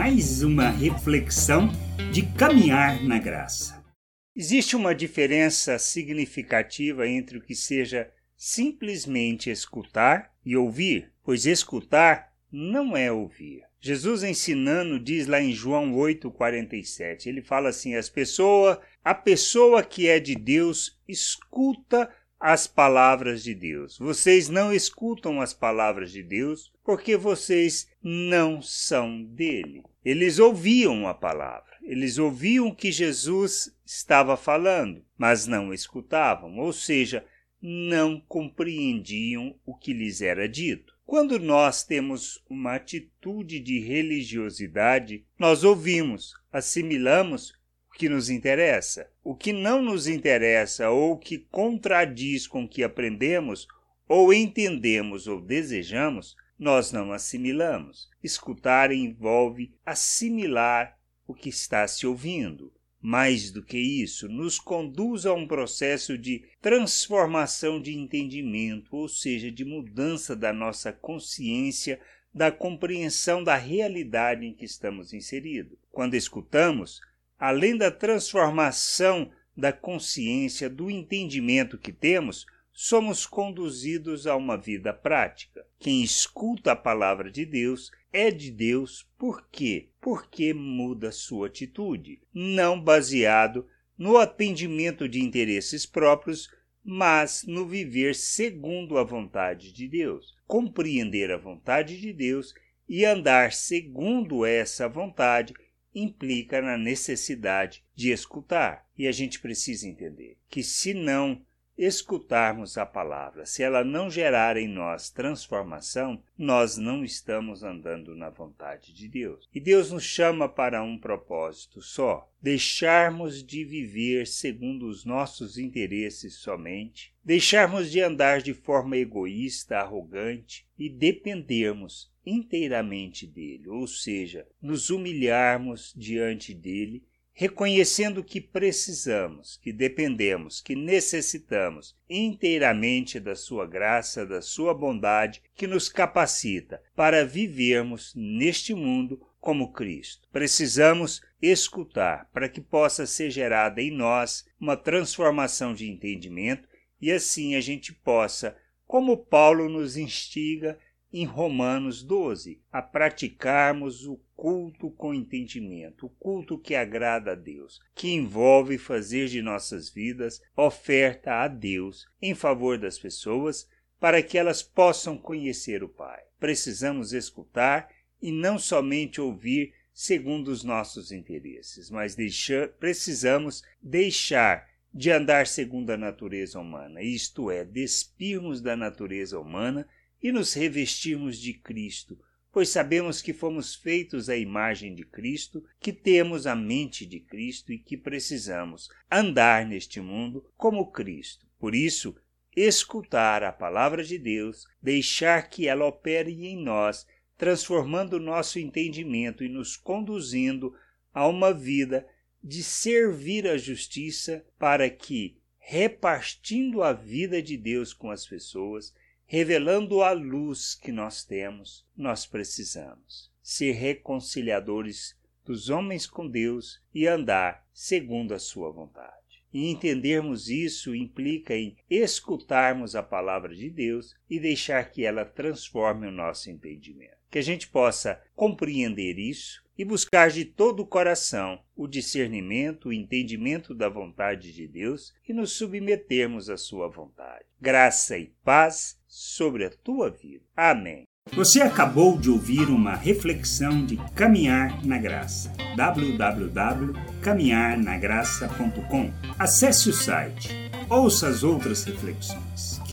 mais uma reflexão de caminhar na graça. Existe uma diferença significativa entre o que seja simplesmente escutar e ouvir, pois escutar não é ouvir. Jesus ensinando diz lá em João 8:47, ele fala assim: as pessoas, a pessoa que é de Deus escuta as palavras de Deus. Vocês não escutam as palavras de Deus porque vocês não são dele. Eles ouviam a palavra, eles ouviam o que Jesus estava falando, mas não escutavam, ou seja, não compreendiam o que lhes era dito. Quando nós temos uma atitude de religiosidade, nós ouvimos, assimilamos que nos interessa. O que não nos interessa ou que contradiz com o que aprendemos, ou entendemos ou desejamos, nós não assimilamos. Escutar envolve assimilar o que está se ouvindo. Mais do que isso, nos conduz a um processo de transformação de entendimento, ou seja, de mudança da nossa consciência, da compreensão da realidade em que estamos inseridos. Quando escutamos, além da transformação da consciência, do entendimento que temos, somos conduzidos a uma vida prática. Quem escuta a palavra de Deus é de Deus por quê? Porque muda sua atitude, não baseado no atendimento de interesses próprios, mas no viver segundo a vontade de Deus, compreender a vontade de Deus e andar segundo essa vontade implica na necessidade de escutar. E a gente precisa entender que se não escutarmos a palavra, se ela não gerar em nós transformação, nós não estamos andando na vontade de Deus. E Deus nos chama para um propósito só: deixarmos de viver segundo os nossos interesses somente, deixarmos de andar de forma egoísta, arrogante e dependermos inteiramente dele, ou seja, nos humilharmos diante dele, reconhecendo que precisamos, que dependemos, que necessitamos inteiramente da sua graça, da sua bondade, que nos capacita para vivermos neste mundo como Cristo. Precisamos escutar para que possa ser gerada em nós uma transformação de entendimento e assim a gente possa, como Paulo nos instiga, em Romanos 12, a praticarmos o culto com entendimento, o culto que agrada a Deus, que envolve fazer de nossas vidas oferta a Deus em favor das pessoas para que elas possam conhecer o Pai. Precisamos escutar e não somente ouvir segundo os nossos interesses, mas deixar, precisamos deixar de andar segundo a natureza humana, isto é, despirmos da natureza humana e nos revestirmos de Cristo, pois sabemos que fomos feitos à imagem de Cristo, que temos a mente de Cristo e que precisamos andar neste mundo como Cristo. Por isso, escutar a palavra de Deus, deixar que ela opere em nós, transformando o nosso entendimento e nos conduzindo a uma vida de servir a justiça para que, repartindo a vida de Deus com as pessoas, revelando a luz que nós temos, nós precisamos ser reconciliadores dos homens com Deus e andar segundo a sua vontade. E entendermos isso implica em escutarmos a palavra de Deus e deixar que ela transforme o nosso entendimento. Que a gente possa compreender isso e buscar de todo o coração o discernimento, o entendimento da vontade de Deus e nos submetermos à sua vontade. Graça e paz sobre a tua vida. Amém. Você acabou de ouvir uma reflexão de Caminhar na Graça. www.caminharnagraça.com. Acesse o site. Ouça as outras reflexões.